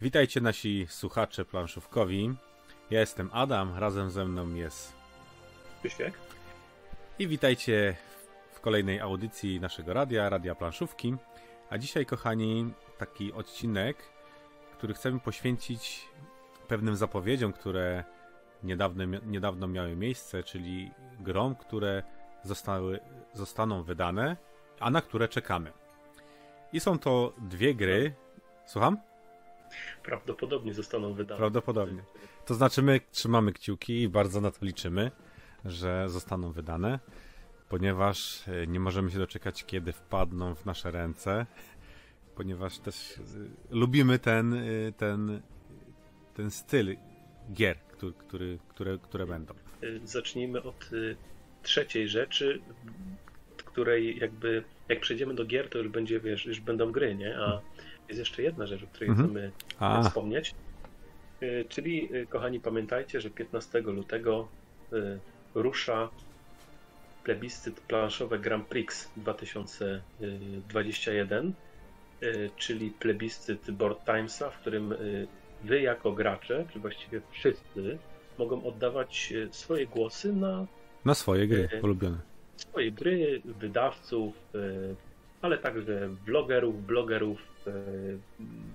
Witajcie nasi słuchacze planszówkowi. Ja jestem Adam, razem ze mną jest Krzysiek. I witajcie w kolejnej audycji naszego radia, Radia Planszówki. A dzisiaj, kochani, taki odcinek, który chcemy poświęcić pewnym zapowiedziom, które niedawno, niedawno miały miejsce, czyli grom, które zostały, zostaną wydane, a na które czekamy. I są to dwie gry. Słucham? Prawdopodobnie zostaną wydane. Prawdopodobnie. To znaczy, my trzymamy kciuki i bardzo na to liczymy, że zostaną wydane, ponieważ e, nie możemy się doczekać, kiedy wpadną w nasze ręce, ponieważ też e, lubimy ten, e, ten, ten styl gier, który, który, które, które będą. Zacznijmy od trzeciej rzeczy, której jakby jak przejdziemy do gier, to już będzie, wiesz, już będą gry, nie? A jest jeszcze jedna rzecz, o której mhm. chcemy A. wspomnieć. Y, czyli, y, kochani, pamiętajcie, że 15 lutego y, rusza plebiscyt planszowe Grand Prix 2021, czyli plebiscyt Board Timesa, w którym wy jako gracze, czy właściwie wszyscy, mogą oddawać swoje głosy na... Na swoje gry ulubione. Swoje gry, wydawców, ale także blogerów, e,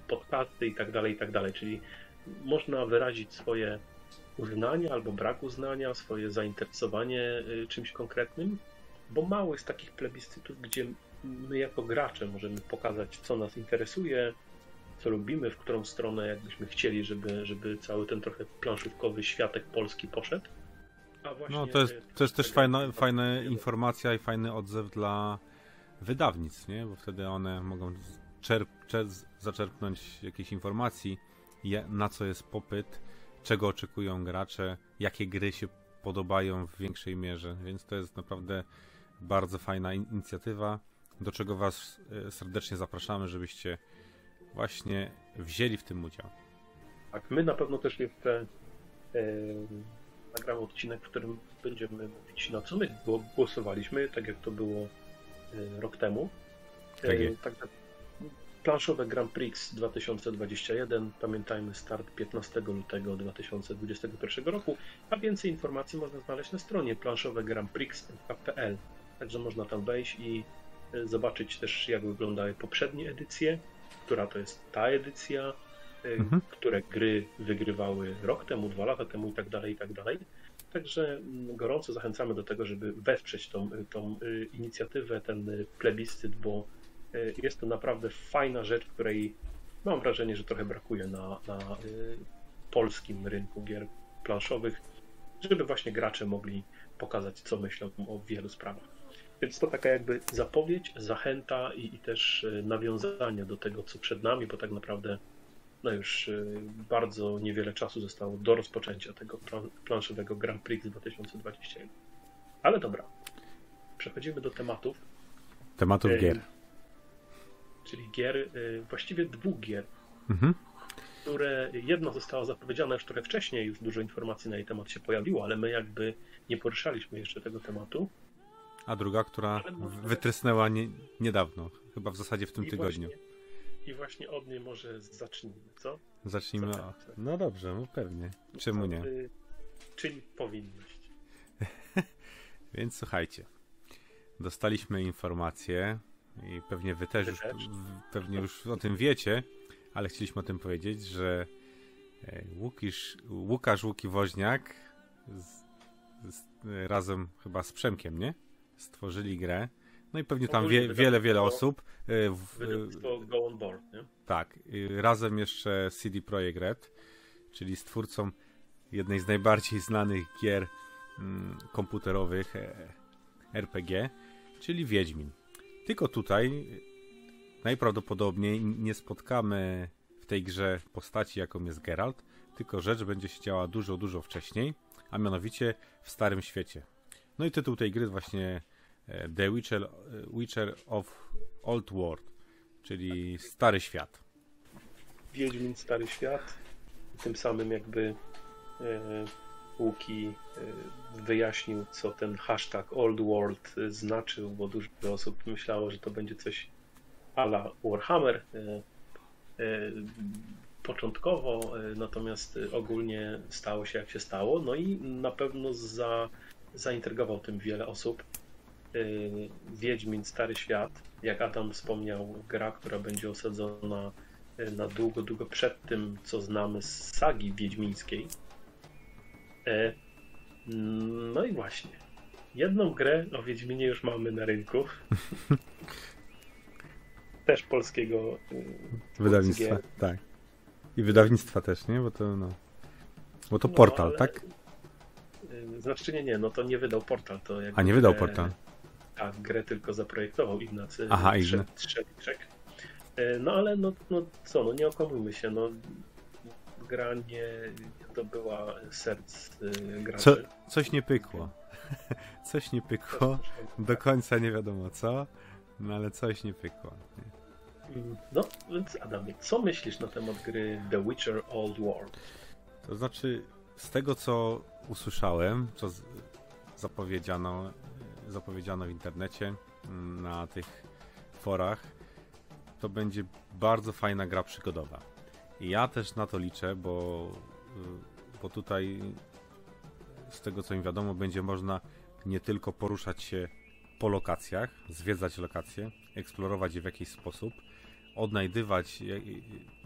podcasty i tak dalej, i tak dalej. Czyli można wyrazić swoje uznanie albo brak uznania, swoje zainteresowanie e, czymś konkretnym, bo mało jest takich plebiscytów, gdzie my jako gracze możemy pokazać, co nas interesuje, co lubimy, w którą stronę jakbyśmy chcieli, żeby, żeby cały ten trochę planszówkowy światek polski poszedł. no to jest, to jest też fajna, fajna informacja i fajny odzew dla wydawnictw, nie? Bo wtedy one mogą czerp, czerp, zaczerpnąć jakieś informacji, na co jest popyt, czego oczekują gracze, jakie gry się podobają w większej mierze, więc to jest naprawdę bardzo fajna inicjatywa, do czego Was e, serdecznie zapraszamy, żebyście właśnie wzięli w tym udział. Tak, my na pewno też jeszcze yy, nagramy odcinek, w którym będziemy mówić, na co my głosowaliśmy, tak jak to było Y, rok temu. Tak Także planszowe Grand Prix 2021. Pamiętajmy start 15 lutego 2021 roku, a więcej informacji można znaleźć na stronie planszowegrandprix.pl. Także można tam wejść i y, zobaczyć też jak wyglądały poprzednie edycje, która to jest ta edycja, mhm. które gry wygrywały rok temu, dwa lata temu i tak dalej, i tak dalej. Także mm, gorąco zachęcamy do tego, żeby wesprzeć tą, tą y, inicjatywę, ten plebiscyt, bo jest to naprawdę fajna rzecz, której mam wrażenie, że trochę brakuje na, na polskim rynku gier planszowych, żeby właśnie gracze mogli pokazać, co myślą o wielu sprawach. Więc to taka jakby zapowiedź, zachęta i, i też nawiązanie do tego, co przed nami, bo tak naprawdę no już y, bardzo niewiele czasu zostało do rozpoczęcia tego planszowego Grand Prix 2021. Ale dobra, przechodzimy do tematów. Tematów gier. Czyli gier, y, właściwie dwóch gier, mhm. które jedno zostało zapowiedziane już trochę wcześniej, już dużo informacji na jej temat się pojawiło, ale my jakby nie poruszaliśmy jeszcze tego tematu. A druga, która wytrysnęła nie, niedawno, chyba w zasadzie w tym I tygodniu. Właśnie, i właśnie od niej może zacznijmy, co? Zacznijmy od... No dobrze, no pewnie. Czemu nie? Czyń powinność. Więc słuchajcie. Dostaliśmy informację i pewnie wy też, już, pewnie już o tym wiecie, ale chcieliśmy o tym powiedzieć, że e, Łukisz, Łukasz Łuki Woźniak z, z, razem chyba z Przemkiem, nie? Stworzyli grę no i pewnie tam wie, wiele, wiele osób. Y, wydawnictwo Go On Board, nie? Tak. Razem jeszcze CD Projekt Red, czyli stwórcą jednej z najbardziej znanych gier mm, komputerowych e, RPG, czyli Wiedźmin. Tylko tutaj najprawdopodobniej nie spotkamy w tej grze postaci, jaką jest Geralt, tylko rzecz będzie się działa dużo, dużo wcześniej, a mianowicie w Starym Świecie. No i tytuł tej gry właśnie E, The Witcher, e, Witcher of Old World, czyli Stary Świat. Wiedźmin Stary Świat. Tym samym jakby e, Łuki e, wyjaśnił, co ten hashtag Old World znaczył, bo dużo osób myślało, że to będzie coś ala Warhammer. E, początkowo, natomiast ogólnie stało się jak się stało. No i na pewno za, zaintrygował tym wiele osób. Wiedźmin Stary Świat, jak Adam wspomniał, gra, która będzie osadzona na długo, długo przed tym, co znamy z sagi wiedźmińskiej. No i właśnie. Jedną grę o Wiedźminie już mamy na rynku. też polskiego y, wydawnictwa, tak. I wydawnictwa też, nie? Bo to no. Bo to no, portal, ale... tak? Y, znaczy nie, nie, no to nie wydał portal. To A nie wydał portal. Tak, grę tylko zaprojektował Ignacy Aha. Y, no ale no, no co, no nie okłamujmy się, no gra nie to była serc graczy. Co, coś nie pykło. coś nie pykło. Do końca nie wiadomo co, no ale coś nie pykło. Nie? No, więc Adamie, co myślisz na temat gry The Witcher Old World? To znaczy, z tego co usłyszałem, co zapowiedziano, zapowiedziano w internecie, mm, na tych forach, to będzie bardzo fajna gra przygodowa. Ja też na to liczę, bo, y, bo tutaj z tego co mi wiadomo, będzie można nie tylko poruszać się po lokacjach, zwiedzać lokacje, eksplorować je w jakiś sposób, odnajdywać,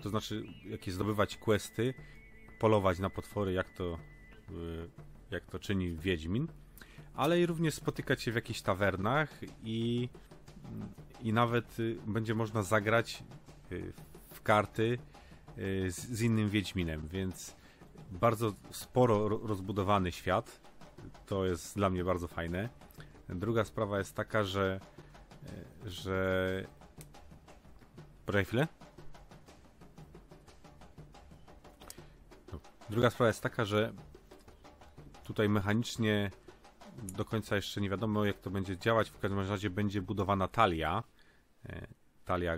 to znaczy jakieś zdobywać questy, polować na potwory, jak to, y, jak to czyni Wiedźmin, ale i również spotykać się w jakichś tawernach i, i nawet y, będzie można zagrać w karty z, z innym Wiedźminem, więc bardzo sporo rozbudowany świat. To jest dla mnie bardzo fajne. Druga sprawa jest taka, że, że Poczekaj chwilę. No. Druga sprawa jest taka, że tutaj mechanicznie do końca jeszcze nie wiadomo jak to będzie działać. W każdym razie będzie budowana talia. E, talia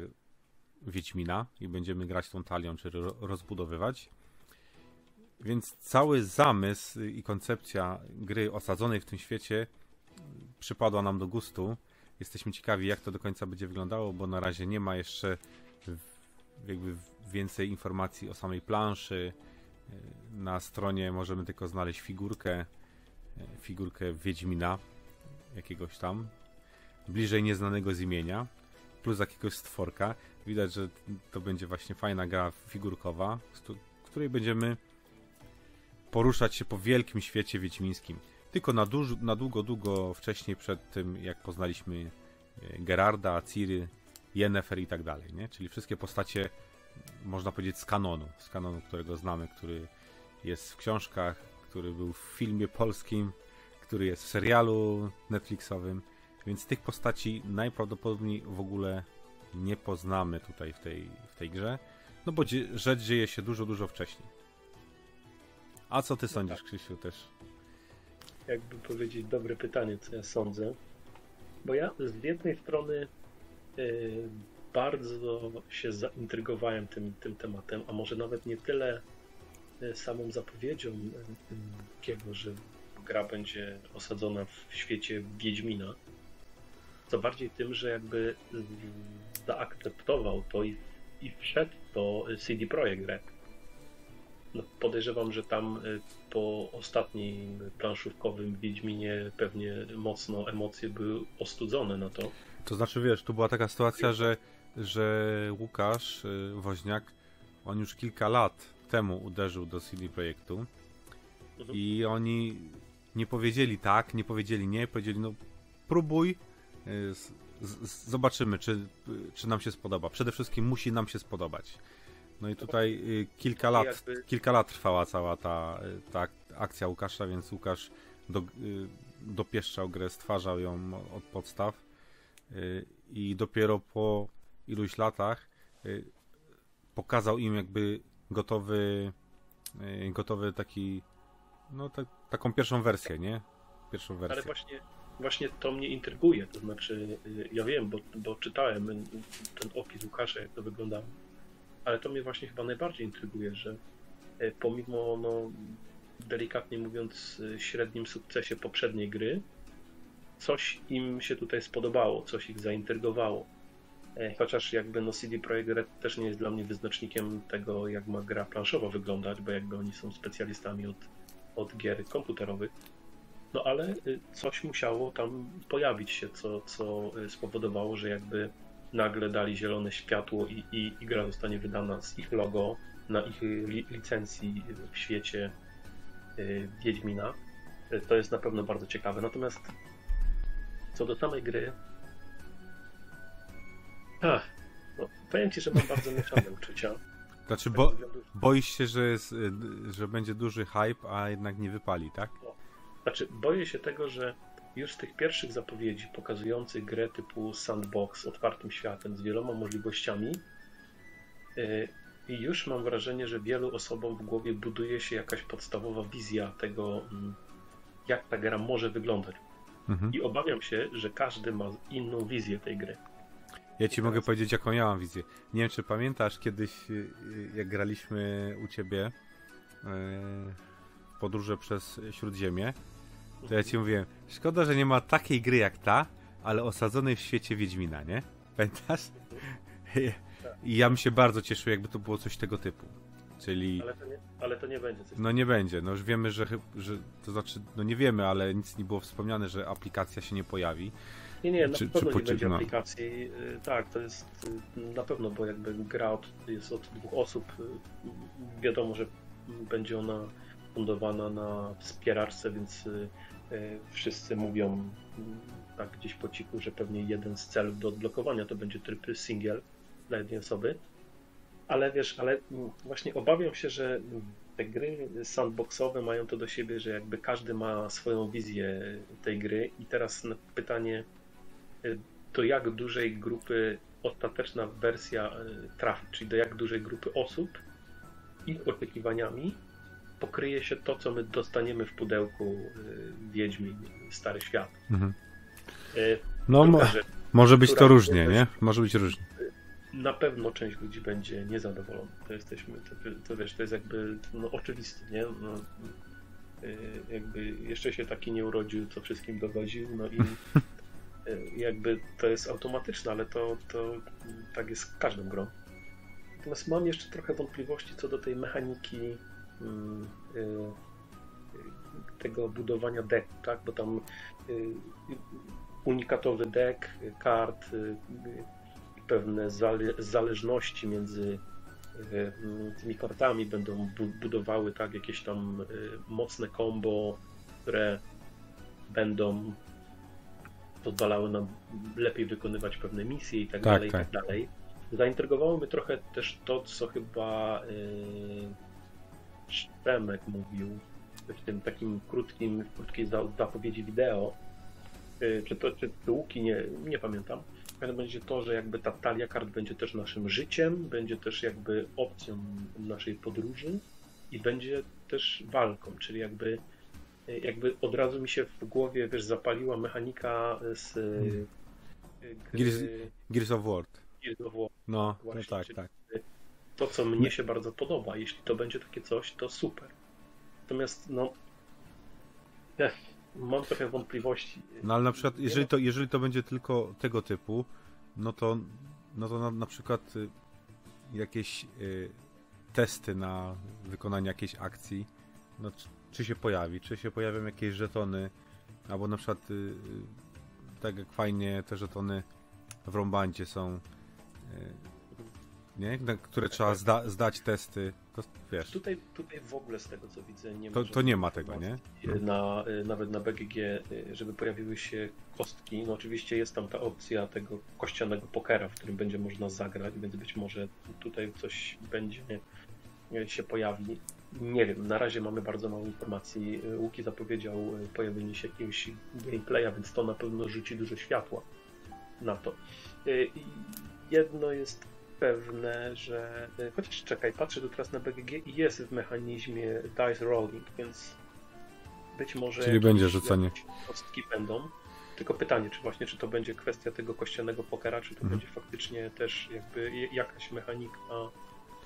Wiedźmina i będziemy grać tą talią, czy rozbudowywać. Więc cały zamysł i koncepcja gry osadzonej w tym świecie przypadła nam do gustu Jesteśmy ciekawi, jak to do końca będzie wyglądało, bo na razie nie ma jeszcze jakby więcej informacji o samej planszy. Na stronie możemy tylko znaleźć figurkę, figurkę Wiedźmina, jakiegoś tam, bliżej nieznanego z imienia, plus jakiegoś stworka. Widać, że to będzie właśnie fajna gra figurkowa, w której będziemy poruszać się po wielkim świecie wiedźmińskim. Tylko na, duż, na długo, długo wcześniej przed tym, jak poznaliśmy e, Gerarda, Ciri, Yennefer i tak dalej, nie? Czyli wszystkie postacie, można powiedzieć, z kanonu, z kanonu, którego znamy, który jest w książkach, który był w filmie polskim, który jest w serialu Netflixowym, więc tych postaci najprawdopodobniej w ogóle nie poznamy tutaj w tej, w tej grze, no bo rzecz dzieje się dużo, dużo wcześniej. A co ty sądzisz, Krzysiu, też? jakby powiedzieć, dobre pytanie, co ja sądzę. Bo ja z jednej strony y, bardzo się zaintrygowałem tym, tym tematem, a może nawet nie tyle y, samą zapowiedzią takiego, y, że gra będzie osadzona w świecie Wiedźmina, co bardziej tym, że jakby zaakceptował to i, i wszedł to CD Projekt Red no, podejrzewam, że tam y, po ostatnim planszówkowym Wiedźminie pewnie mocno emocje były ostudzone na to. To znaczy, wiesz, tu była taka sytuacja, że, że Łukasz y, Woźniak, on już kilka lat temu uderzył do CD Projektu mhm. i oni nie powiedzieli tak, nie powiedzieli nie, powiedzieli no próbuj, z, z, zobaczymy, czy, czy nam się spodoba. Przede wszystkim musi nam się spodobać. No i tutaj y, kilka lat, jakby... kilka lat trwała cała ta, y, ta akcja Łukasza, więc Łukasz do, y, dopieszczał grę, stwarzał ją od podstaw i dopiero po iluś latach pokazał im jakby gotowy gotowy taki no ta, taką pierwszą wersję, nie? Pierwszą wersję. Ale właśnie, właśnie to mnie intryguje, to znaczy ja wiem, bo, bo czytałem ten opis Łukasza, jak to wyglądało ale to mnie właśnie chyba najbardziej intryguje, że e, pomimo, no, delikatnie mówiąc, e, średnim sukcesie poprzedniej gry, coś im się tutaj spodobało, coś ich zaintrygowało. E, chociaż jakby no CD Projekt Red też nie jest dla mnie wyznacznikiem tego, jak ma gra planszowa wyglądać, bo jakby oni są specjalistami od, od gier komputerowych. No ale y, coś musiało tam pojawić się, co, co y, spowodowało, że jakby nagle dali zielone światło i, i, i gra zostanie wydana z ich logo na ich li, licencji w świecie y, Wiedźmina. To jest na pewno bardzo ciekawe. Natomiast co do samej gry, Ach, no, powiem ci, że mam bardzo mieszane uczucia. Znaczy, bo, boisz się, że, jest, że będzie duży hype, a jednak nie wypali, tak? Znaczy, boję się tego, że już z tych pierwszych zapowiedzi pokazujących grę typu sandbox z otwartym światem, z wieloma możliwościami, yy, i już mam wrażenie, że wielu osobom w głowie buduje się jakaś podstawowa wizja tego, mm, jak ta gra może wyglądać. Mhm. I obawiam się, że każdy ma inną wizję tej gry. Ja ci mogę powiedzieć, jaką ja mam wizję. Nie wiem, czy pamiętasz kiedyś, y, jak graliśmy u ciebie y, w podróże przez Śródziemie, to ja ci mówiłem, szkoda, że nie ma takiej gry jak ta, ale osadzonej w świecie Wiedźmina, nie? Pamiętasz? I ja bym się bardzo cieszył, jakby to było coś tego typu. Czyli... Ale to nie, ale to nie będzie coś No nie będzie. No już wiemy, że, że to znaczy, no nie wiemy, ale nic nie było wspomniane, że aplikacja się nie pojawi. Nie, nie, na czy, pewno czy nie będzie aplikacji. Y, tak, to jest y, na pewno, bo jakby gra od, jest od dwóch osób. Y, wiadomo, że będzie ona fundowana na wspieraczce, więc wszyscy mówią tak gdzieś po cichu, że pewnie jeden z celów do odblokowania to będzie tryb single dla jednej osoby. Ale wiesz, ale właśnie obawiam się, że te gry sandboxowe mają to do siebie, że jakby każdy ma swoją wizję tej gry. I teraz pytanie, do jak dużej grupy ostateczna wersja trafi, czyli do jak dużej grupy osób ich oczekiwaniami pokryje się to, co my dostaniemy w pudełku e, Wiedźmin, Stary Świat. Mhm. E, no, mo może być to różnie, nie? Może być różnie. Na pewno część ludzi będzie niezadowolona. To jesteśmy, to, to wiesz, to jest jakby no, oczywiste, nie? No, jakby jeszcze się taki nie urodził, co wszystkim dowodził, no i jakby to jest automatyczne, ale to, to tak jest z każdą grą. Natomiast mam jeszcze trochę wątpliwości co do tej mechaniki y, tego budowania deck, tak? Bo tam y, unikatowy deck, kart, y, pewne zależności między tymi kartami będą budowały tak jakieś tam mocne combo, które będą pozwalały nam lepiej wykonywać pewne misje i tak, tak dalej, tak. i tak dalej. Zaintrygowało mnie trochę też to, co chyba Szczemek mówił w tym takim krótkim, krótkiej zapowiedzi wideo, yy, czy to, czy to Łuki, nie, nie pamiętam. Będzie to, że jakby ta talia kart będzie też naszym życiem, będzie też jakby opcją naszej podróży i będzie też walką, czyli jakby jakby od razu mi się w głowie, wiesz, zapaliła mechanika z hmm. Gears, Gears of War. Gears of War. No, no tak, tak. To, co mnie się bardzo podoba, jeśli to będzie takie coś, to super. Natomiast, no, ech, mam trochę wątpliwości. No ale na przykład, jeżeli to, jeżeli to będzie tylko tego typu, no to, no to na, na przykład y, jakieś y, testy na wykonanie jakiejś akcji, no czy się pojawi, czy się pojawią jakieś żetony, albo na przykład y, y, tak jak fajnie te żetony w Rombancie są, y, nie? Na które trzeba zda, zdać testy, to wiesz. Tutaj, tutaj w ogóle z tego co widzę nie ma. To, to nie ma tego, nie? Na, nawet na BGG, żeby pojawiły się kostki. No oczywiście jest tam ta opcja tego kościanego pokera, w którym będzie można zagrać, więc być może tutaj coś będzie się pojawi. Nie wiem, na razie mamy bardzo mało informacji. Łuki zapowiedział pojawienie się jakiegoś gameplaya, więc to na pewno rzuci dużo światła na to. Jedno jest pewne, że e, chociaż czekaj, patrzę tu teraz na BGG i jest w mechanizmie dice rolling, więc być może Czyli będzie rzucanie. Kostki będą. Tylko pytanie, czy właśnie, czy to będzie kwestia tego kościanego pokera, czy to mhm. będzie faktycznie też jakby jakaś mechanika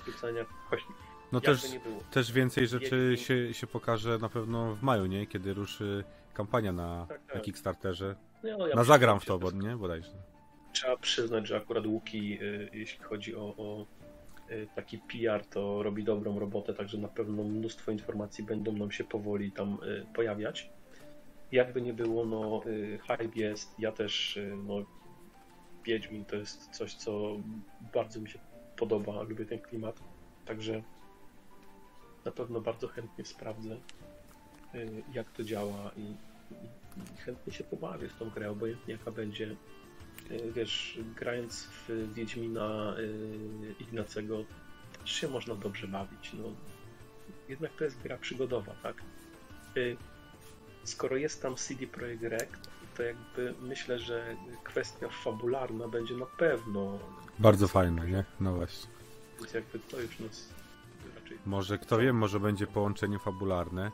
rzucania kości. No też, też więcej rzeczy się, się pokaże na pewno w maju, nie? Kiedy ruszy kampania na, tak, tak. na Kickstarterze. No, ja na zagram w to, bo, nie? Bodajże. Trzeba przyznać, że akurat Łuki, jeśli chodzi o, o taki PR, to robi dobrą robotę, także na pewno mnóstwo informacji będą nam się powoli tam pojawiać. Jakby nie było, no hype jest, ja też, no Wiedźmin to jest coś, co bardzo mi się podoba, lubię ten klimat, także na pewno bardzo chętnie sprawdzę, y, jak to działa i, i chętnie się pobawię w tą grę, obojętnie jaka będzie. Y, wiesz, grając w Wiedźmina y, Ignacego też się można dobrze bawić. No, jednak to jest gra przygodowa, tak? Skoro jest tam CD Projekt Rect, to jakby myślę, że kwestia fabularna będzie na pewno. Bardzo fajna, nie? No właśnie. Więc jakby to już nas raczej. Może kto wie, może będzie połączenie fabularne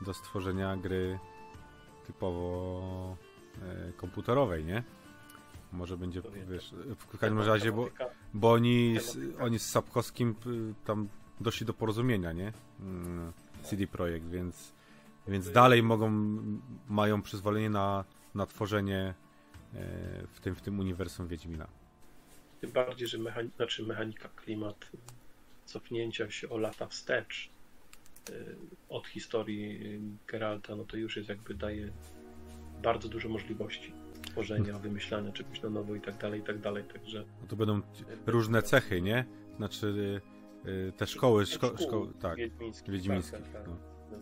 do stworzenia gry typowo e, komputerowej, nie? Może będzie, wiesz, w każdym razie, bo, bo oni, z, oni z Sapkowskim tam doszli do porozumienia, nie? Mm, CD Projekt, więc, więc dalej mogą, mają przyzwolenie na na tworzenie e, w tym, w tym uniwersum Wiedźmina. Tym bardziej, że mechani znaczy mechanika, klimat cofnięcia się o lata wstecz e, od historii Geralta, no to już jest jakby daje bardzo dużo możliwości tworzenia, wymyślania czegoś na nowo i tak dalej, i tak dalej, także... No to będą różne cechy, nie? Znaczy e, te szkoły, szko, szkoły, tak, wiedźmińskich, tak, tak. No.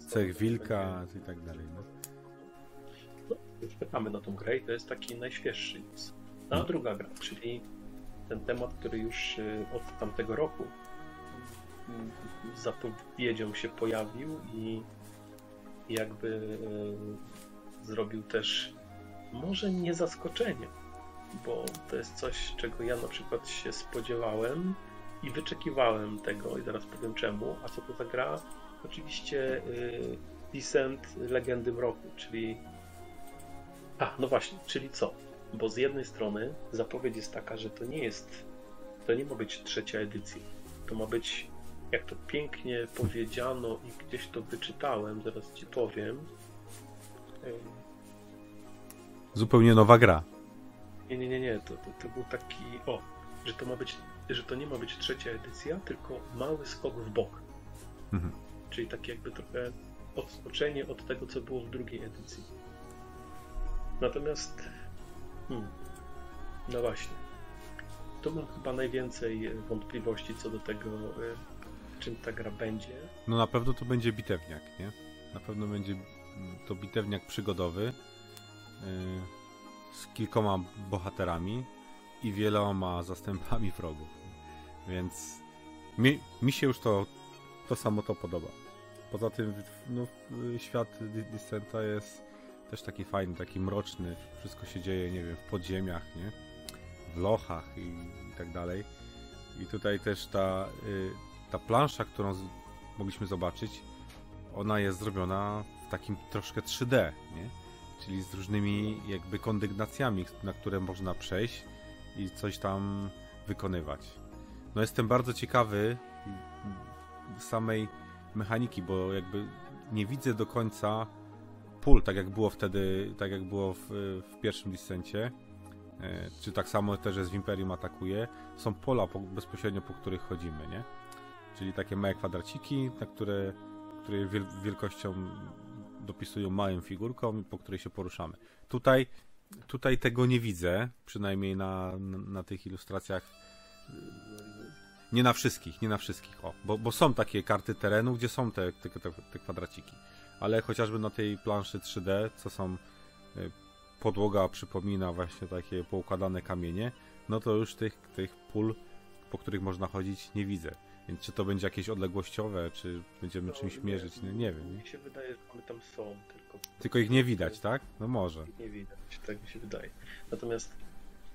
Cech wilka i tak dalej, no już czekamy na tą grę i to jest taki najświeższy news. No, a druga gra, czyli ten temat, który już y, od tamtego roku mm, zapowiedzią się pojawił i jakby y, zrobił też może nie zaskoczenie, bo to jest coś, czego ja na przykład się spodziewałem i wyczekiwałem tego i zaraz powiem czemu. A co to za gra? Oczywiście y, Descent Legendy Mroku, czyli a, no właśnie, czyli co? Bo z jednej strony zapowiedź jest taka, że to nie jest, to nie ma być trzecia edycja. To ma być, jak to pięknie powiedziano i gdzieś to wyczytałem, zaraz ci powiem. Zupełnie nowa gra. Nie, nie, nie, nie. To, to, to był taki, o, że to ma być, że to nie ma być trzecia edycja, tylko mały skok w bok. Mhm. Czyli takie jakby trochę odskoczenie od tego, co było w drugiej edycji. Natomiast, hmm, no właśnie, tu mam chyba najwięcej wątpliwości co do tego, e, czym ta gra będzie. No na pewno to będzie bitewniak, nie? Na pewno będzie to bitewniak przygodowy z kilkoma bohaterami i wieloma zastępami wrogów. Więc mi, mi się już to, to samo to podoba. Poza tym no, świat Dissenta jest też taki fajny, taki mroczny. Wszystko się dzieje, nie wiem, w podziemiach, nie? W lochach i, i tak dalej. I tutaj też ta, y, ta plansza, którą z, mogliśmy zobaczyć, ona jest zrobiona w takim troszkę 3D, nie? Czyli z różnymi jakby kondygnacjami, na które można przejść i coś tam wykonywać. No jestem bardzo ciekawy samej mechaniki, bo jakby nie widzę do końca pól, tak jak było wtedy, tak jak było w, w pierwszym Dissencie, e, czy tak samo też w Imperium atakuje, są pola po, bezpośrednio, po których chodzimy, nie? Czyli takie małe kwadraciki, na które, które wielkością dopisują małym figurkom, po której się poruszamy. Tutaj, tutaj tego nie widzę, przynajmniej na, na, na tych ilustracjach. Nie na wszystkich, nie na wszystkich, o, bo, bo są takie karty terenu, gdzie są te, te, te, te kwadraciki ale chociażby na tej planszy 3D, co są y, podłoga przypomina właśnie takie poukładane kamienie, no to już tych, tych pól, po których można chodzić, nie widzę. Więc czy to będzie jakieś odległościowe, czy będziemy no, czymś mierzyć, nie, nie wiem. Mi się wydaje, że one tam są, tylko... Tylko ich nie widać, tak? No może. Nie widać, tak mi się wydaje. Natomiast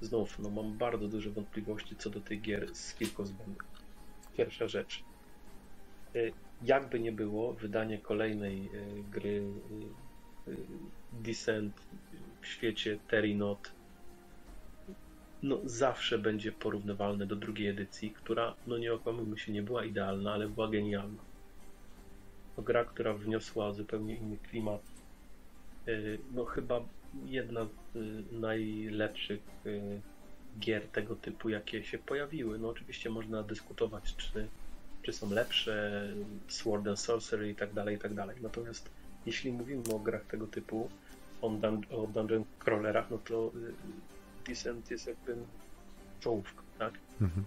znów, no mam bardzo duże wątpliwości co do tych gier z kilku względów. Pierwsza rzecz. Y, jakby nie było, wydanie kolejnej y, gry y, Descent w świecie Terinot no zawsze będzie porównywalne do drugiej edycji, która, no nie okłamujmy się, nie była idealna, ale była genialna. To gra, która wniosła zupełnie inny klimat. No chyba jedna z najlepszych gier tego typu, jakie się pojawiły. No oczywiście można dyskutować, czy, czy są lepsze, Sword and Sorcery i tak dalej, i tak dalej. Natomiast jeśli mówimy o grach tego typu, o, o dungeon crawlerach, no to y, Descent jest jakby czołówka, tak? Mhm.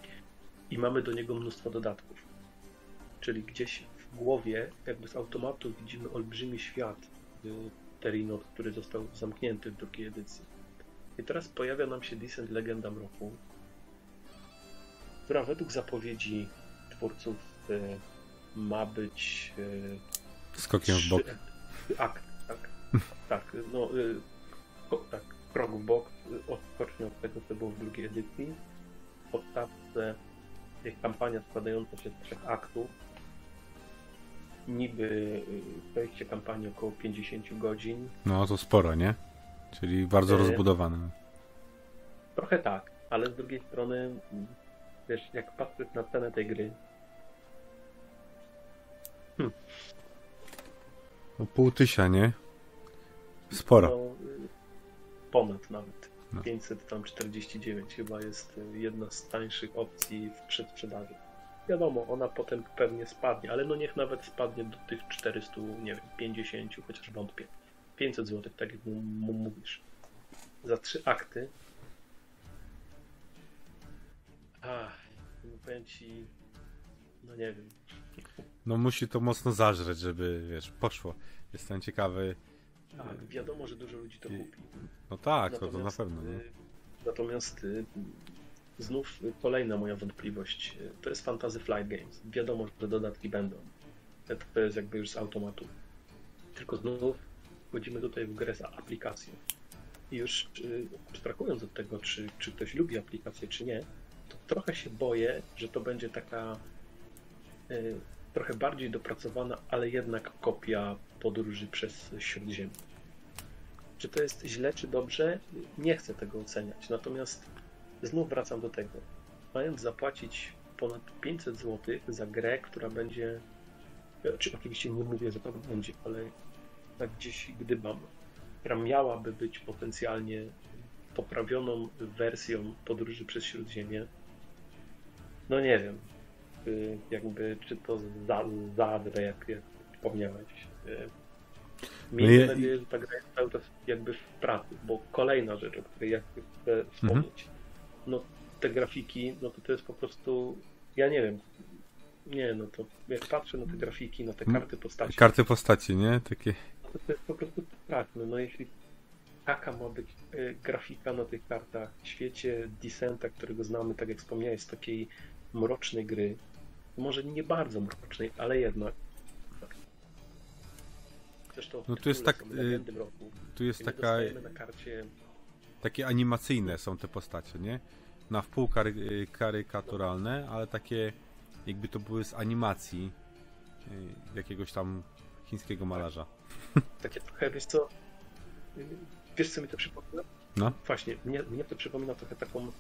I mamy do niego mnóstwo dodatków. Czyli gdzieś w głowie, jakby z automatu widzimy olbrzymi świat Terinot, który został zamknięty w drugiej edycji. I teraz pojawia nam się Descent Legenda Mroku, która według zapowiedzi twórców y, ma być y, skokiem w bok. Akt, tak. tak, no y, tak, krok w bok, odpocznie od tego, co było w drugiej edycji. W podstawce kampania składająca się z trzech aktów. Niby przejście kampanii około 50 godzin. No to sporo, nie? Czyli bardzo e... rozbudowane. Trochę tak, ale z drugiej strony, wiesz, jak patrzeć na cenę tej gry. Hmm. No pół tysia, nie? Sporo. No, ponad nawet. No. 549 chyba jest jedna z tańszych opcji w przedsprzedaży. Wiadomo, ona potem pewnie spadnie, ale no niech nawet spadnie do tych 400, nie wiem, 50, chociaż wątpię. 500 zł, tak jak mówisz. Za trzy akty. Ach, no powiem ci, no nie wiem. No musi to mocno zażreć, żeby, wiesz, poszło. Jestem ciekawy. Tak, wiadomo, że dużo ludzi to kupi. No tak, to, to na pewno. No. Y, natomiast y, znów kolejna moja wątpliwość. To jest Fantasy Flight Games. Wiadomo, że dodatki będą. To jest jakby już z automatu. Tylko znów wchodzimy tutaj w grę za aplikację. I już abstrahując od tego, czy, czy ktoś lubi aplikację, czy nie, to trochę się boję, że to będzie taka y, trochę bardziej dopracowana, ale jednak kopia podróży przez Śródziemie. Czy to jest źle, czy dobrze? Nie chcę tego oceniać. Natomiast znów wracam do tego. Mając zapłacić ponad 500 zł za grę, która będzie. Czy oczywiście nie mówię, że to będzie, ale tak gdzieś gdybam, która miałaby być potencjalnie poprawioną wersją podróży przez Śródziemie. No nie wiem, y, jakby czy to zadrę, jak, jak wspomniałeś. Y, miejmy no nadzieję, że ta gra jest cały czas jakby w pracy, bo kolejna rzecz, o której ja chcę wspomnieć, mhm. no te grafiki, no to to jest po prostu, ja nie wiem, nie, no to jak patrzę na te grafiki, na te karty postaci. Karty postaci, nie? Takie to, to jest po prostu straszne. No jeśli taka ma być y, grafika na tych kartach w świecie Descenta, którego znamy, tak jak wspomniałeś, z takiej mrocznej gry, może nie bardzo mrocznej, ale jednak. Zresztą no tu jest tak. Y, roku, tu jest taka. Karcie... Takie animacyjne są te postacie, nie? Na wpół kary, y, karykaturalne, ale takie jakby to były z animacji y, jakiegoś tam chińskiego malarza. Takie trochę, wiesz co, wiesz co mi to przypomina? No. Właśnie, mnie, mnie to przypomina trochę taką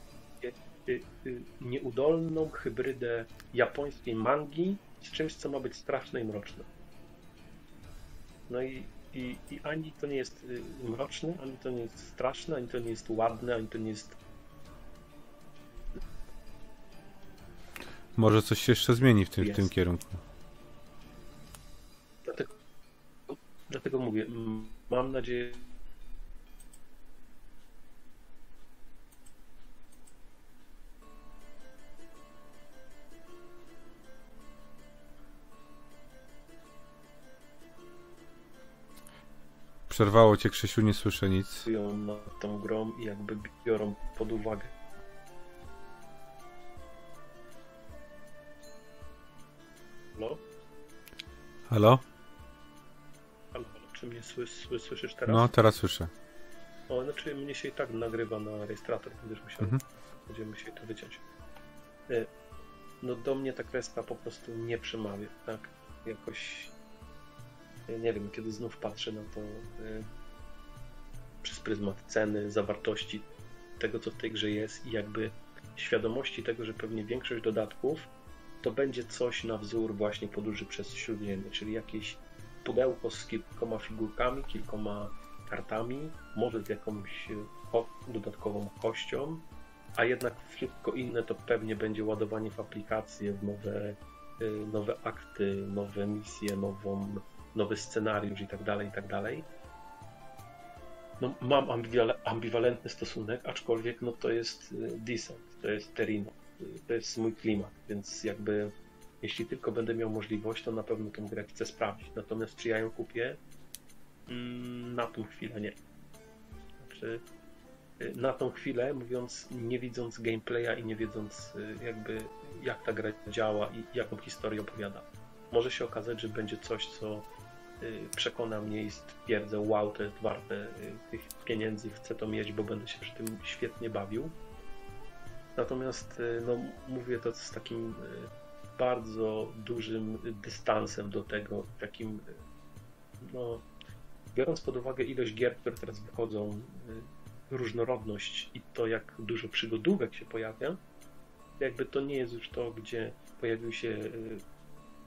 nieudolną hybrydę japońskiej mangi z czymś, co ma być straszne i mroczne. No i, i, i ani to nie jest y, mroczne, ani to nie jest straszne, ani to nie jest ładne, ani to nie jest Może coś się jeszcze zmieni w tym, w tym kierunku. Dlatego mówię, mam nadzieję, Przerwało cię, Krzysiu, nie słyszę nic. nad tą grą i jakby biorą pod uwagę. Halo? Halo? Czy mnie sły, słyszysz teraz? No, teraz słyszę. O, znaczy mnie się i tak nagrywa na rejestrator, będziesz musiał, mhm. będziemy musieli to wyciąć. E, no do mnie ta kreska po prostu nie przemawia, tak? Jakoś nie wiem, kiedy znów patrzę na to e, przez pryzmat ceny, zawartości tego, co w tej grze jest i jakby świadomości tego, że pewnie większość dodatków to będzie coś na wzór właśnie podróży przez Śródziemie, czyli jakieś pudełko z kilkoma figurkami, kilkoma kartami, może z jakąś dodatkową kością a jednak wszystko inne to pewnie będzie ładowanie w aplikacje, w nowe, y, nowe akty, nowe misje, nową, nowy scenariusz i tak dalej, i tak dalej. No, mam ambiwalentny stosunek, aczkolwiek no, to jest y, Descent, to jest Terino, y, to jest mój klimat, więc jakby jeśli tylko będę miał możliwość, to na pewno tę grę chcę sprawdzić. Natomiast czy ja ją kupię? Mm, na tą chwilę nie. Znaczy, y, na tą chwilę, mówiąc, nie widząc gameplaya i nie wiedząc jakby jak ta gra działa i jaką historię opowiada. Może się okazać, że będzie coś, co przekona mnie i stwierdzę, wow, to jest warte y, tych pieniędzy, chcę to mieć, bo będę się przy tym świetnie bawił. Natomiast y, no, mówię to z takim bardzo dużym dystansem do tego, takim, no, biorąc pod uwagę ilość gier, które teraz wychodzą, różnorodność i to, jak dużo przygodówek się pojawia, jakby to nie jest już to, gdzie pojawił się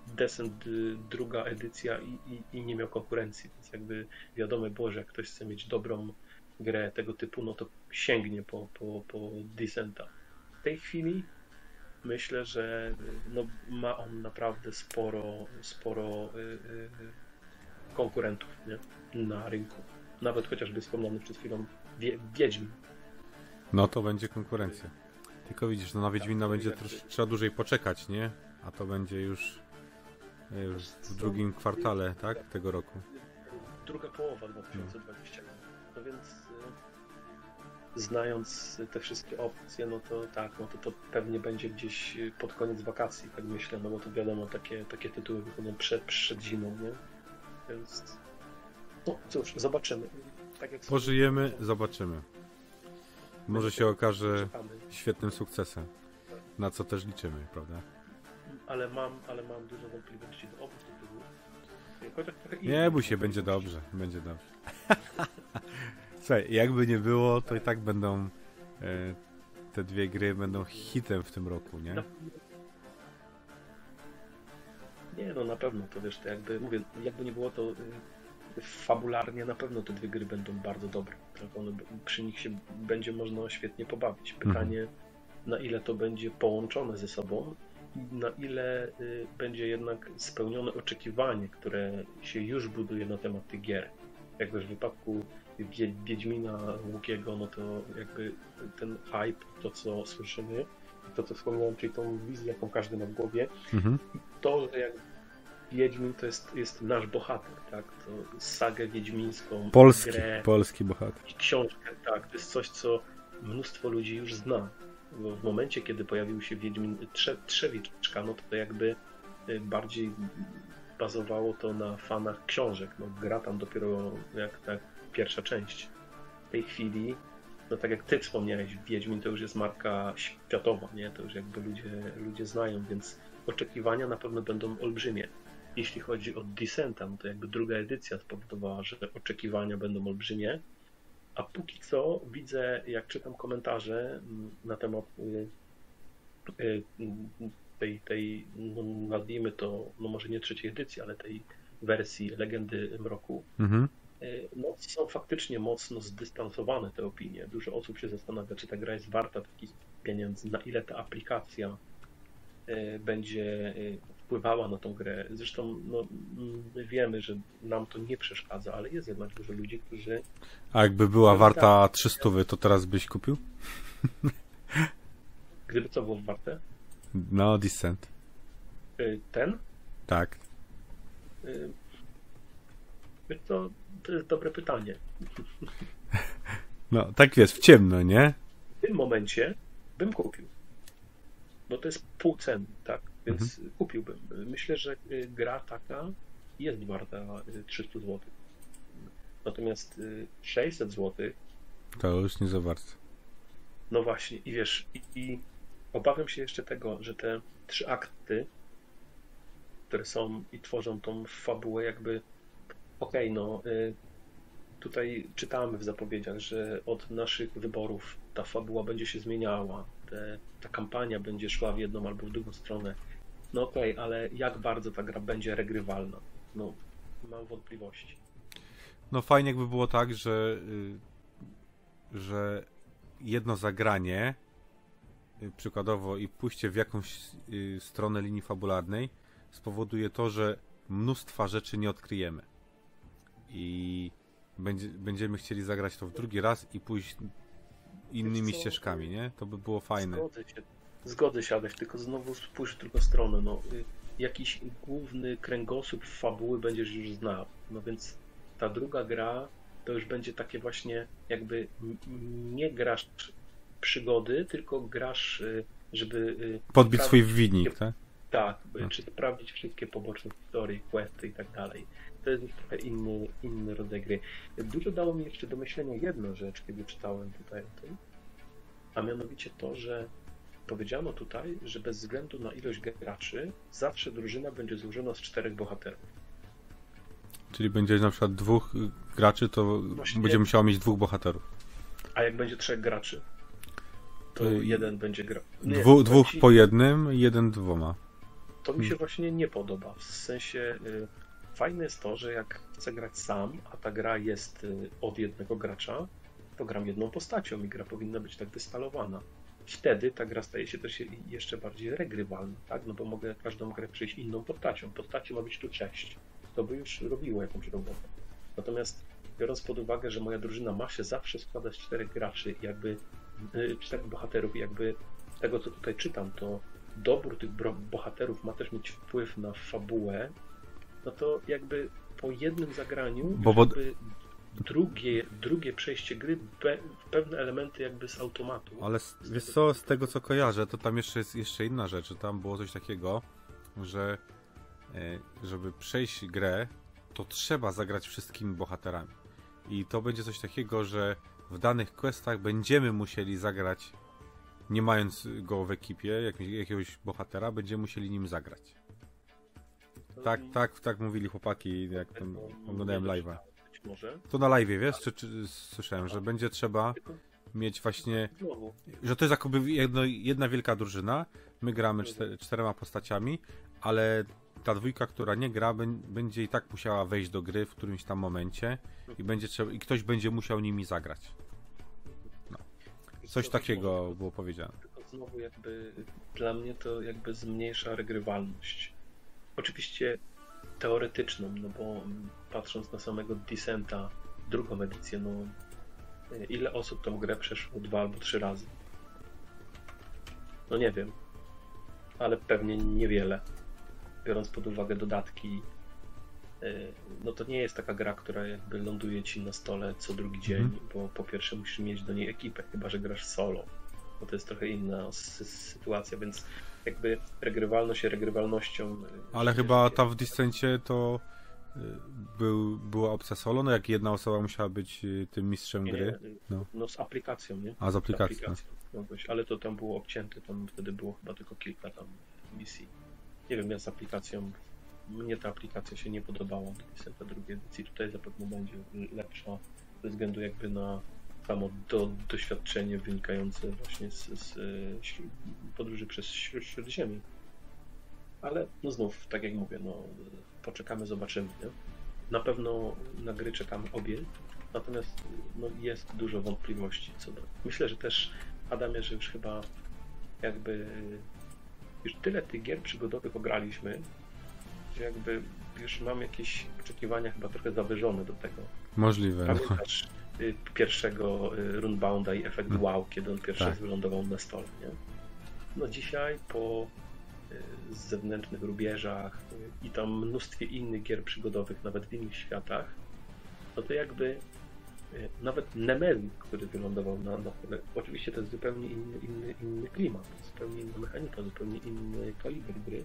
Descent y, druga edycja i, i, i, nie miał konkurencji, więc jakby wiadomo było, że jak ktoś chce mieć dobrą grę tego typu, no to sięgnie po, po, po Descenta. W tej chwili myślę, że y, no, ma on naprawdę sporo, sporo yy, konkurentów nie? na rynku. Nawet chociażby wspomniany przed chwilą Wie, Wiedźmin. No to będzie konkurencja. Tylko widzisz, no na Wiedźmina tak, będzie trosz, trzeba dłużej poczekać, nie? A to będzie już w drugim kwartale, tak? Tego roku. Druga połowa 2020. No więc y, znając te wszystkie opcje, no to tak, no to, to pewnie będzie gdzieś pod koniec wakacji, tak myślę, no bo to wiadomo, takie, takie tytuły wychodzą przed, przed zimą, nie? Więc no cóż, zobaczymy. Tak jak Pożyjemy, zobaczymy. Może się okaże świetnym sukcesem, na co też liczymy, prawda? Ale mam, ale mam dużo wątpliwości do obu tytułów. Nie bój się, będzie dobrze, będzie dobrze. Słuchaj, jakby nie było, to i tak będą e, te dwie gry będą hitem w tym roku, nie? Nie, no na pewno, to wiesz, to jakby, mówię, jakby nie było, to y, fabularnie na pewno te dwie gry będą bardzo dobre. Tak? One, przy nich się będzie można świetnie pobawić. Pytanie, mhm. na ile to będzie połączone ze sobą na ile y, będzie jednak spełnione oczekiwanie, które się już buduje na temat tych gier. Jakby w wypadku Wiedźmina Łukiego, no to jakby ten hype, to co słyszymy, to co wspomniałem, czyli tą wizję, jaką każdy ma w głowie, mhm. to, że jak Wiedźmin to jest, jest nasz bohater, tak? To sagę wiedźmińską, polski, grę, polski bohater. książkę, tak? To jest coś, co mnóstwo ludzi już zna w momencie, kiedy pojawił się Wiedźmin Trze Trzewiczka, no to jakby y, bardziej bazowało to na fanach książek. No, gra tam dopiero jak pierwsza część. W tej chwili, no tak jak ty wspomniałeś, Wiedźmin to już jest marka światowa, nie? To już jakby ludzie, ludzie znają, więc oczekiwania na pewno będą olbrzymie. Jeśli chodzi o Descenta, no to jakby druga edycja spowodowała, że oczekiwania będą olbrzymie, a póki co widzę, jak czytam komentarze mm, na temat y, y, tej, tej no nazwijmy to, no może nie trzeciej edycji, ale tej wersji Legendy Mroku, mhm. Y, no, są faktycznie mocno zdystansowane te opinie. Dużo osób się zastanawia, czy ta gra jest warta takich pieniędzy, na ile ta aplikacja będzie wpływała na tą grę. Zresztą no, my wiemy, że nam to nie przeszkadza, ale jest jednak dużo ludzi, którzy... A jakby była warta 300, to teraz byś kupił? Gdyby co było warte? No, Descent. Y, ten? Tak. Y, to, to jest dobre pytanie. No, tak jest, w ciemno, nie? W tym momencie bym kupił. Bo to jest pół ceny, tak? Więc mhm. kupiłbym. Myślę, że y, gra taka jest warta 300 y, zł. Natomiast 600 zł to już nie za bardzo. No właśnie, i wiesz, i, i obawiam się jeszcze tego, że te trzy akty, które są i tworzą tą fabułę, jakby okej, okay, no y, tutaj czytamy w zapowiedziach, że od naszych wyborów ta fabuła będzie się zmieniała, te, ta kampania będzie szła w jedną albo w drugą stronę. No okej, okay, ale jak bardzo ta gra będzie regrywalna? No, mam wątpliwości. No fajnie jakby było tak, że, y, że jedno zagranie y, przykładowo i pójście w jakąś y, stronę linii fabularnej spowoduje to, że mnóstwa rzeczy nie odkryjemy. I będzie, będziemy chcieli zagrać to w drugi raz i pójść innymi ścieżkami, nie? To by było fajne. Zgodzę się, zgodzę się, Adaś, tylko znowu spójrz w drugą stronę. No, y, jakiś główny kręgosłup fabuły będziesz już znał. No więc ta druga gra to już będzie takie właśnie jakby nie grasz przygody, tylko grasz, y, żeby y, Podbić swój wszystkie- tak? Tak, No. czy sprawdzić wszystkie poboczne historie, questy i tak dalej. To jest trochę inny, inny rodzaj gry. Dużo dało mi jeszcze do myślenia jedna rzecz, kiedy czytałem tutaj o tym, a mianowicie to, że powiedziano tutaj, że bez względu na ilość graczy, zawsze drużyna będzie złożona z czterech bohaterów. Czyli będzie na przykład dwóch graczy, to Właśnie- będzie musiało mieć dwóch bohaterów. A jak będzie trzech graczy, to Y, jeden będzie grał. Dwu, dwóch po jednym, jeden dwoma. To mi się właśnie nie podoba. W sensie y, fajne jest to, że jak chcę grać sam, a ta gra jest y, od jednego gracza, to gram jedną postacią i gra powinna być tak wystalowana. Wtedy ta gra staje się też je- jeszcze bardziej regrywalna, tak? No bo mogę każdą grę przejść inną postacią. Postaci ma być tu sześć. To by już robiło jakąś robotę. Natomiast biorąc pod uwagę, że moja drużyna ma się zawsze składać z czterech graczy, jakby y, czterech bohaterów, jakby z tego co tutaj czytam, to dobór tych bohaterów ma też mieć wpływ na fabułę, no to jakby po jednym zagraniu Bo- bo- jakby drugie, drugie przejście gry pe- pewne elementy jakby z automatu. Ale s- wiesz co, z tego co kojarzę, to tam jeszcze jest jeszcze inna rzecz, że tam było coś takiego, że e, żeby przejść grę, to trzeba zagrać wszystkimi bohaterami. I to będzie coś takiego, że w danych questach będziemy musieli zagrać, nie mając go w ekipie, jak, jakiegoś bohatera, będziemy musieli nim zagrać. To Tak, tak, tak mówili chłopaki, jak tam tego oglądałem live'a. Może. To na live, wiesz, czy, czy słyszałem, że będzie trzeba mieć właśnie znowu, że to jest jakoby jedno, jedna wielka drużyna. My gramy czter, czterema postaciami, ale ta dwójka, która nie gra, bę- będzie i tak musiała wejść do gry w którymś tam momencie i będzie trzeba, i ktoś będzie musiał nimi zagrać. Coś to takiego było powiedziane. Tylko znowu jakby dla mnie to jakby zmniejsza regrywalność. Oczywiście teoretyczną, no bo mm, patrząc na samego Descenta, drugą edycję, no ile osób tą grę przeszło dwa albo trzy razy? No nie wiem, ale pewnie niewiele. Biorąc pod uwagę dodatki, y, no to nie jest taka gra, która jakby ląduje ci na stole co drugi dzień, Mhm. bo po pierwsze musisz mieć do niej ekipę, chyba że grasz solo bo to jest trochę inna sy- sytuacja, więc jakby regrywalność regrywalnością. y, Ale chyba ta w Discencie to y, był, była opcja solo, no jak jedna osoba musiała być y, tym mistrzem nie, gry. nie, No. no. z aplikacją, nie? A z Z aplikacji. aplikacją. No, ale to tam było obcięte, tam wtedy było chyba tylko kilka tam misji. Nie wiem, ja z aplikacją, mnie ta aplikacja się nie podobała, ta drugiej edycji, tutaj zapewne będzie lepsza ze względu jakby na samo do, doświadczenie wynikające właśnie z, z, śró- podróży przez śró- Śródziemie. Ale no znów, tak jak mówię, no poczekamy, zobaczymy. Nie? Na pewno na gry czekamy obie, natomiast no, jest dużo wątpliwości co do. Myślę, że też Adamie, że już chyba jakby już tyle tych gier przygodowych ograliśmy, że jakby już mam jakieś oczekiwania chyba trochę zawyżone do tego. Możliwe. No. Pamiętasz y, pierwszego y, Runebounda i efekt Mm. wow, kiedy on pierwszy Tak. wylądował na stole, nie? No dzisiaj po y, zewnętrznych rubieżach y, i tam mnóstwie innych gier przygodowych, nawet w innych światach, no to jakby y, nawet Nemesis, który wylądował na, na oczywiście to jest zupełnie inny, inny, inny klimat, zupełnie inna mechanika, zupełnie inny kaliber gry.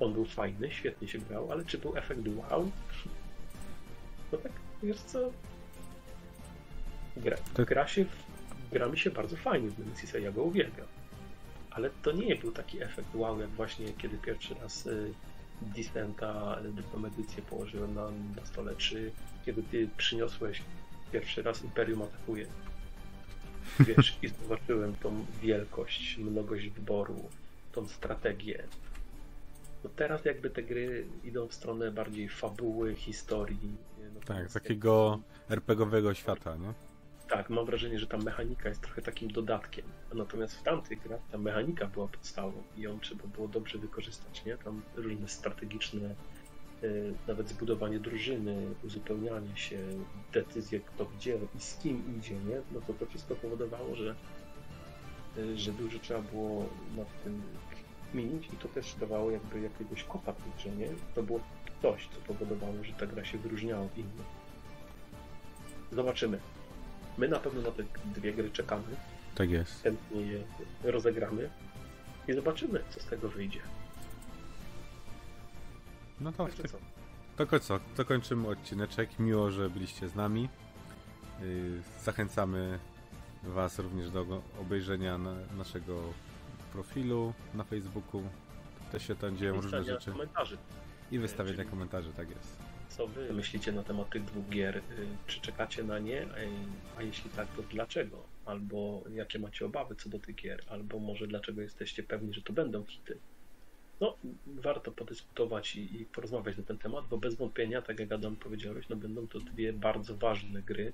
On był fajny, świetnie się grał, ale czy był efekt wow? No tak, wiesz co? Gra, Tak. gra się, gra mi się bardzo fajnie w Nemesisa, ja go uwielbiam. Ale to nie był taki efekt wow, jak właśnie kiedy pierwszy raz y, Distenta y, drugą edycję położyłem na, na stole, czy kiedy ty przyniosłeś pierwszy raz Imperium atakuje. Wiesz, i zobaczyłem tą wielkość, mnogość wyboru, tą strategię. No teraz jakby te gry idą w stronę bardziej fabuły, historii. Tak, natomiast takiego RPGowego świata, nie? Tak, mam wrażenie, że ta mechanika jest trochę takim dodatkiem. Natomiast w tamtych grach ta mechanika była podstawą i ją trzeba było dobrze wykorzystać, nie? Tam różne strategiczne, y, nawet zbudowanie drużyny, uzupełnianie się, decyzje kto gdzie i z kim idzie, nie? No to to wszystko powodowało, że, y, że dużo trzeba było nad tym kminić i to też dawało jakby jakiegoś kopa tej nie? To było coś, co powodowało, że ta gra się wyróżniała od innych. Zobaczymy. My na pewno na te dwie gry czekamy, Tak jest. chętnie je rozegramy i zobaczymy, co z tego wyjdzie. No to, Także co? to, co? To kończymy odcineczek. Miło, że byliście z nami. Yy, Zachęcamy Was również do obejrzenia na naszego profilu na Facebooku. Też się tam dzieją różne rzeczy. komentarzy. I wystawienia komentarzy, tak jest. Co wy myślicie na temat tych dwóch gier? Y, Czy czekacie na nie? Ej, A jeśli tak, to dlaczego? Albo jakie macie obawy co do tych gier? Albo może dlaczego jesteście pewni, że to będą hity? No, warto podyskutować i, i porozmawiać na ten temat, bo bez wątpienia, tak jak Adam powiedziałeś, no będą to dwie bardzo ważne gry,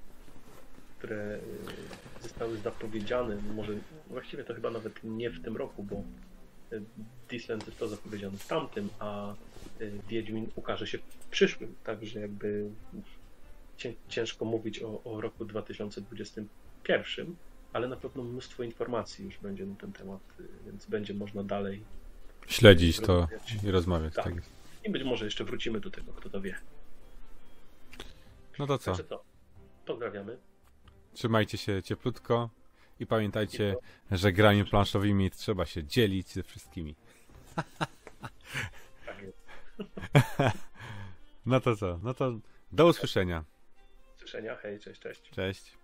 które y, zostały zapowiedziane, może właściwie to chyba nawet nie w tym roku, bo y, Disland został zapowiedziany w tamtym, a y, Wiedźmin ukaże się w przyszłym, także jakby cię- ciężko mówić o, o roku 2021, ale na pewno mnóstwo informacji już będzie na ten temat, y, więc będzie można dalej Śledzić to rozmawiać. i rozmawiać, Tak. tak. I być może jeszcze wrócimy do tego, kto to wie. No to co? Także to, pozdrawiamy. Trzymajcie się cieplutko i pamiętajcie, że grami planszowymi trzeba się dzielić ze wszystkimi. No to co? No to do usłyszenia. Do usłyszenia, hej, cześć, cześć. Cześć.